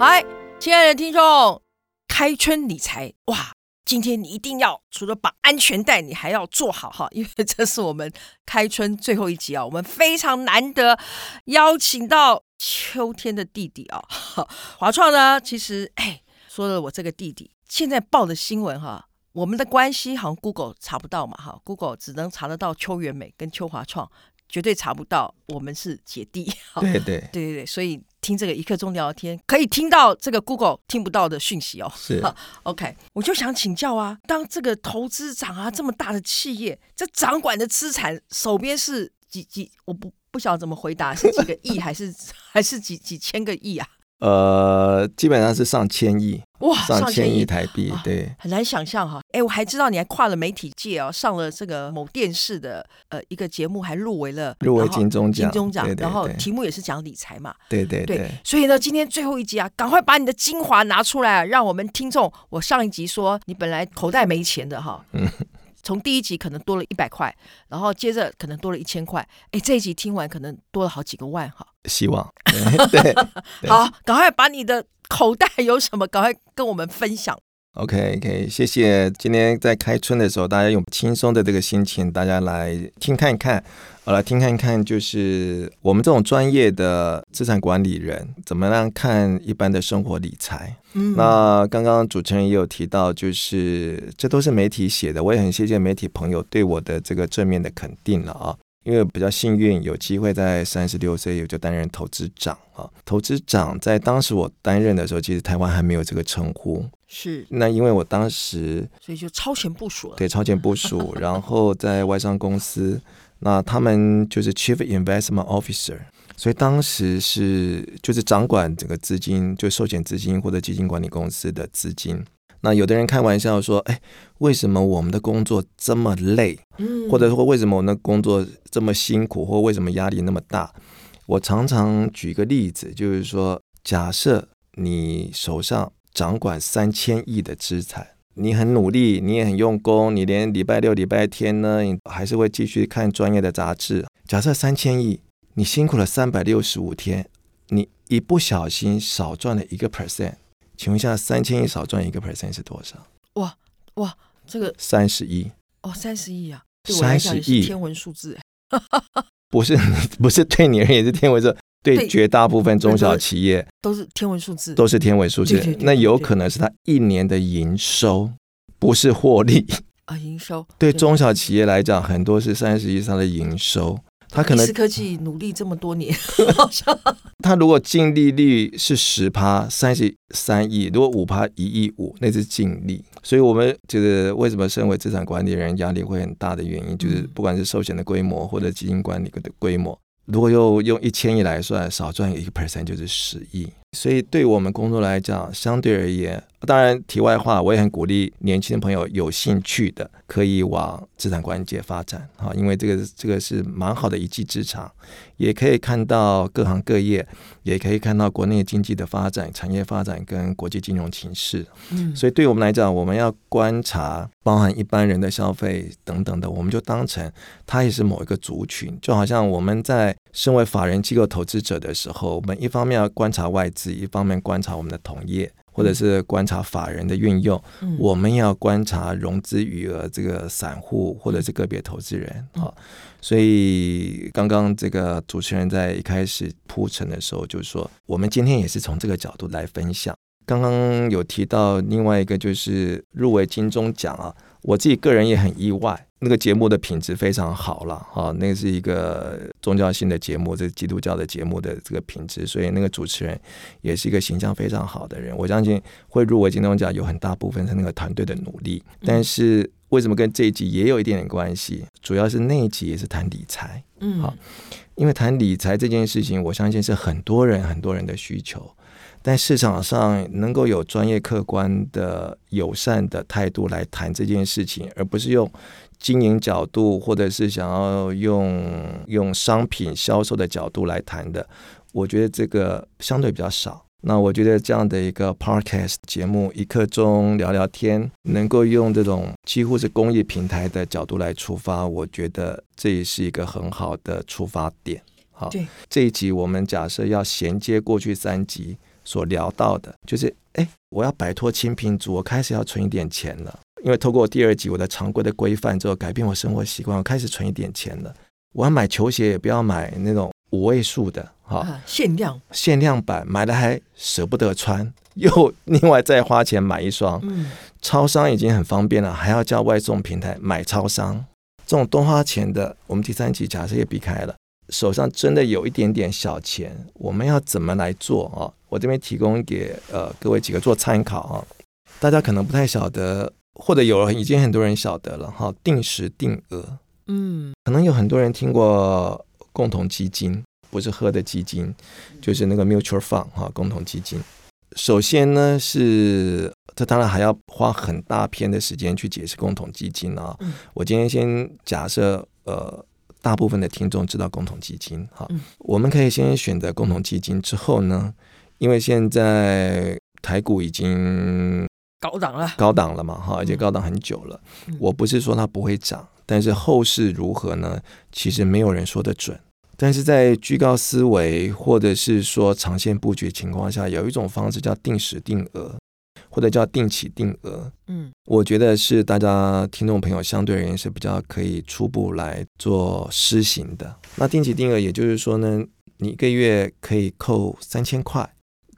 的听众，开春理财哇！今天你一定要除了绑安全带，你还要做好哈，因为这是我们开春最后一集啊，我们非常难得邀请到秋天的弟弟啊，华创呢，其实哎，说了我这个弟弟，现在报的新闻哈，我们的关系好像 Google 查不到嘛哈，Google 只能查得到邱元美跟邱华创。绝对查不到，我们是姐弟。对对对对对，所以听这个一刻钟聊天，可以听到这个 Google 听不到的讯息哦。是，OK，我就想请教啊，当这个投资长啊，这么大的企业，这掌管的资产手边是几几？我不不晓得怎么回答，是几个亿还是 还是几几千个亿啊？呃，基本上是上千亿哇，上千亿台币，对，很难想象哈。哎，我还知道你还跨了媒体界哦，上了这个某电视的呃一个节目，还入围了入围金钟奖，金钟奖，对对对，然后题目也是讲理财嘛，对对对，对。所以呢，今天最后一集啊，赶快把你的精华拿出来，让我们听众。我上一集说你本来口袋没钱的哈。嗯从第一集可能多了一百块，然后接着可能多了一千块，哎，这一集听完可能多了好几个万哈。希望 对，对，好，赶快把你的口袋有什么，赶快跟我们分享。OK OK，谢谢。今天在开春的时候，大家用轻松的这个心情，大家来听看看，我来听看看，就是我们这种专业的资产管理人怎么样看一般的生活理财。嗯，那刚刚主持人也有提到，就是这都是媒体写的，我也很谢谢媒体朋友对我的这个正面的肯定了啊。因为比较幸运，有机会在三十六岁就担任投资长啊。投资长在当时我担任的时候，其实台湾还没有这个称呼。是。那因为我当时，所以就超前部署了。对，超前部署。然后在外商公司，那他们就是 Chief Investment Officer，所以当时是就是掌管整个资金，就寿险资金或者基金管理公司的资金。那有的人开玩笑说：“哎，为什么我们的工作这么累？嗯或者说为什么我们的工作这么辛苦，或为什么压力那么大？”我常常举个例子，就是说，假设你手上掌管三千亿的资产，你很努力，你也很用功，你连礼拜六、礼拜天呢，你还是会继续看专业的杂志。假设三千亿，你辛苦了三百六十五天，你一不小心少赚了一个 percent。请问一下，三千亿少赚一个 percent 是多少？哇哇，这个三十亿。哦，三十亿啊，三十亿。天文数字，不是不是对你而言是天文数，对绝大部分中小企业都是天文数字，都是天文数字。那有可能是他一年的营收，不是获利。啊，营收对中小企业来讲，很多是三十亿以上的营收。他可能思科技努力这么多年，他如果净利率是十趴，三十三亿；如果五趴，一亿五，那是净利。所以我们就是，为什么身为资产管理人压力会很大的原因，就是不管是寿险的规模或者基金管理的规模，如果又用一千亿来算，少赚一个 percent 就是十亿。所以对我们工作来讲，相对而言。当然，题外话，我也很鼓励年轻的朋友有兴趣的可以往资产管理界发展哈，因为这个这个是蛮好的一技之长，也可以看到各行各业，也可以看到国内经济的发展、产业发展跟国际金融情势。嗯，所以对我们来讲，我们要观察包含一般人的消费等等的，我们就当成它也是某一个族群，就好像我们在身为法人机构投资者的时候，我们一方面要观察外资，一方面观察我们的同业。或者是观察法人的运用，嗯、我们要观察融资余额这个散户或者是个别投资人啊、嗯。所以刚刚这个主持人在一开始铺陈的时候，就是说我们今天也是从这个角度来分享。刚刚有提到另外一个就是入围金钟奖啊，我自己个人也很意外。那个节目的品质非常好了，哈，那是一个宗教性的节目，这是基督教的节目的这个品质，所以那个主持人也是一个形象非常好的人。我相信会入围金钟奖有很大部分是那个团队的努力，但是为什么跟这一集也有一点点关系？主要是那一集也是谈理财，嗯，好，因为谈理财这件事情，我相信是很多人很多人的需求。但市场上能够有专业、客观的、友善的态度来谈这件事情，而不是用经营角度，或者是想要用用商品销售的角度来谈的，我觉得这个相对比较少。那我觉得这样的一个 podcast 节目，一刻钟聊聊天，能够用这种几乎是公益平台的角度来出发，我觉得这也是一个很好的出发点。好，这一集我们假设要衔接过去三集。所聊到的，就是哎，我要摆脱清贫族，我开始要存一点钱了。因为透过第二集我的常规的规范之后，改变我生活习惯，我开始存一点钱了。我要买球鞋，也不要买那种五位数的，哈、啊，限量限量版，买了还舍不得穿，又另外再花钱买一双。嗯，超商已经很方便了，还要叫外送平台买超商，这种多花钱的，我们第三集假设也避开了。手上真的有一点点小钱，我们要怎么来做啊？我这边提供给呃各位几个做参考啊，大家可能不太晓得。或者有了，已经很多人晓得了哈。定时定额，嗯，可能有很多人听过共同基金，不是喝的基金，就是那个 mutual fund 哈，共同基金。首先呢是，这当然还要花很大篇的时间去解释共同基金啊。我今天先假设，呃，大部分的听众知道共同基金哈，我们可以先选择共同基金之后呢，因为现在台股已经。高档了，高档了嘛，哈，而且高档很久了。嗯、我不是说它不会涨，但是后市如何呢？其实没有人说得准。但是在居高思维或者是说长线布局情况下，有一种方式叫定时定额，或者叫定期定额。嗯，我觉得是大家听众朋友相对而言是比较可以初步来做施行的。那定期定额，也就是说呢，你一个月可以扣三千块，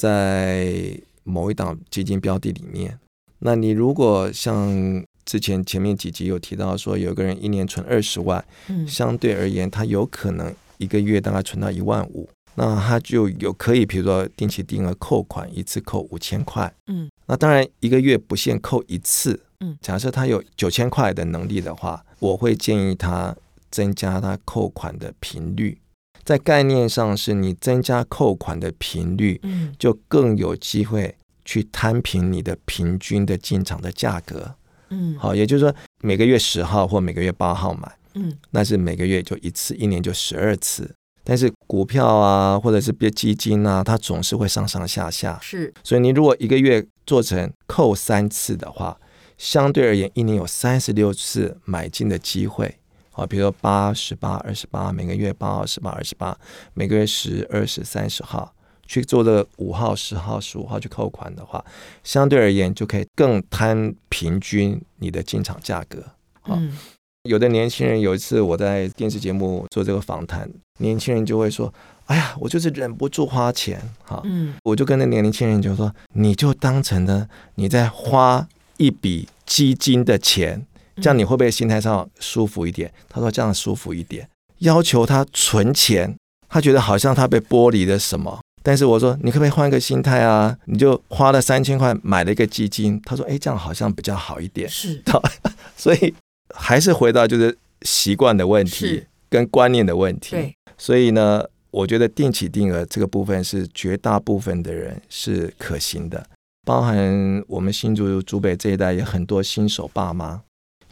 在某一档基金标的里面。那你如果像之前前面几集有提到说，有个人一年存二十万，嗯，相对而言，他有可能一个月大概存到一万五，那他就有可以，比如说定期定额扣款，一次扣五千块，嗯，那当然一个月不限扣一次，嗯，假设他有九千块的能力的话，我会建议他增加他扣款的频率，在概念上是你增加扣款的频率，嗯，就更有机会。去摊平你的平均的进场的价格，嗯，好，也就是说每个月十号或每个月八号买，嗯，那是每个月就一次，一年就十二次。但是股票啊，或者是别基金啊，它总是会上上下下，是。所以你如果一个月做成扣三次的话，相对而言，一年有三十六次买进的机会。好，比如说八、十八、二十八，每个月八号、十八、二十八，每个月十、二十、三十号。去做的五号、十号、十五号去扣款的话，相对而言就可以更摊平均你的进场价格。啊，嗯、有的年轻人有一次我在电视节目做这个访谈，年轻人就会说：“哎呀，我就是忍不住花钱。”哈，嗯，我就跟那年轻人就说：“你就当成呢你在花一笔基金的钱，这样你会不会心态上舒服一点？”他说：“这样舒服一点。”要求他存钱，他觉得好像他被剥离了什么。但是我说，你可不可以换一个心态啊？你就花了三千块买了一个基金。他说，哎，这样好像比较好一点。是，所以还是回到就是习惯的问题跟观念的问题。对，所以呢，我觉得定期定额这个部分是绝大部分的人是可行的，包含我们新竹竹北这一代有很多新手爸妈。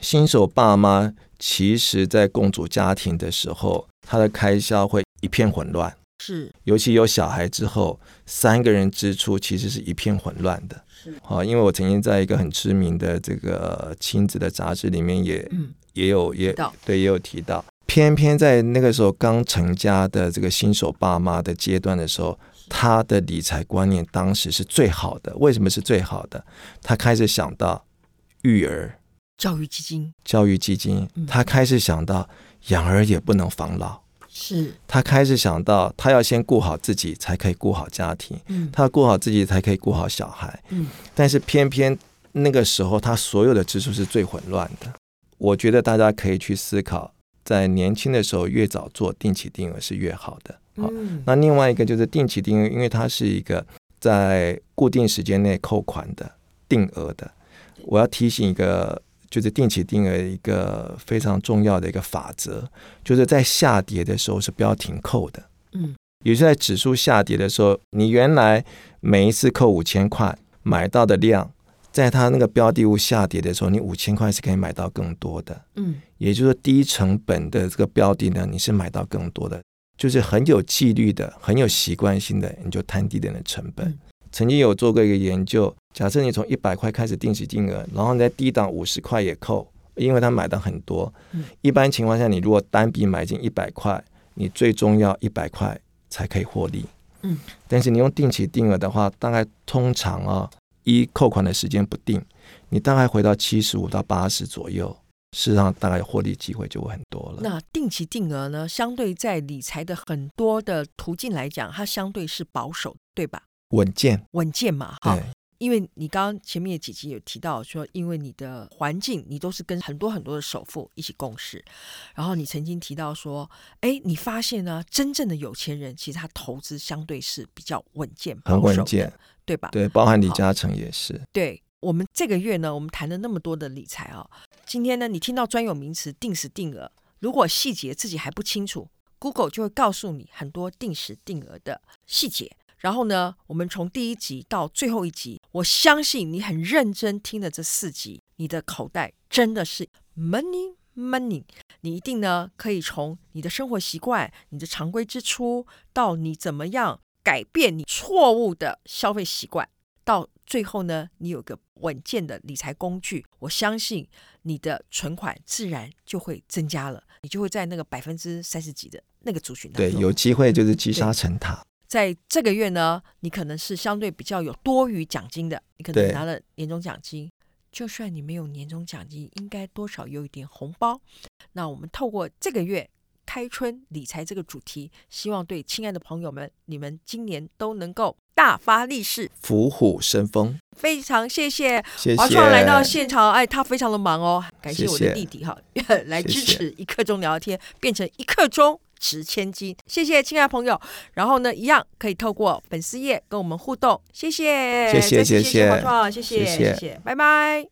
新手爸妈其实在共组家庭的时候，他的开销会一片混乱。是，尤其有小孩之后，三个人支出其实是一片混乱的。是，好，因为我曾经在一个很知名的这个亲子的杂志里面也、嗯、也有也对也有提到，偏偏在那个时候刚成家的这个新手爸妈的阶段的时候，他的理财观念当时是最好的。为什么是最好的？他开始想到育儿教育基金，教育基金，他开始想到养儿也不能防老。是他开始想到，他要先顾好自己，才可以顾好家庭。嗯，他要顾好自己，才可以顾好小孩。嗯，但是偏偏那个时候，他所有的支出是最混乱的。我觉得大家可以去思考，在年轻的时候，越早做定期定额是越好的。好，那另外一个就是定期定额，因为它是一个在固定时间内扣款的定额的。我要提醒一个。就是定期定额一个非常重要的一个法则，就是在下跌的时候是不要停扣的。嗯，也就是在指数下跌的时候，你原来每一次扣五千块买到的量，在它那个标的物下跌的时候，你五千块是可以买到更多的。嗯，也就是说低成本的这个标的呢，你是买到更多的，就是很有纪律的、很有习惯性的，你就摊低点的成本。嗯曾经有做过一个研究，假设你从一百块开始定期定额，然后你在低档五十块也扣，因为他买的很多。一般情况下，你如果单笔买进一百块，你最终要一百块才可以获利。嗯，但是你用定期定额的话，大概通常啊，一扣款的时间不定，你大概回到七十五到八十左右，事实上大概获利机会就会很多了。那定期定额呢，相对在理财的很多的途径来讲，它相对是保守，对吧？稳健，稳健嘛，哈。因为你刚刚前面几集有提到说，因为你的环境，你都是跟很多很多的首富一起共事，然后你曾经提到说，哎，你发现呢，真正的有钱人其实他投资相对是比较稳健、很稳健，对吧？对，包含李嘉诚也是。对，我们这个月呢，我们谈了那么多的理财啊，今天呢，你听到专有名词定时定额，如果细节自己还不清楚，Google 就会告诉你很多定时定额的细节。然后呢，我们从第一集到最后一集，我相信你很认真听了这四集，你的口袋真的是 money money。你一定呢可以从你的生活习惯、你的常规支出，到你怎么样改变你错误的消费习惯，到最后呢，你有个稳健的理财工具，我相信你的存款自然就会增加了，你就会在那个百分之三十几的那个族群当中。对，有机会就是积沙成塔。在这个月呢，你可能是相对比较有多余奖金的，你可能拿了年终奖金。就算你没有年终奖金，应该多少有一点红包。那我们透过这个月开春理财这个主题，希望对亲爱的朋友们，你们今年都能够大发利市，虎虎生风。非常谢谢谢谢华创来到现场，哎，他非常的忙哦，感谢我的弟弟哈，来支持一刻钟聊天，变成一刻钟。值千金，谢谢亲爱的朋友。然后呢，一样可以透过粉丝页跟我们互动，谢谢，谢谢，谢谢，谢谢，谢谢，拜拜。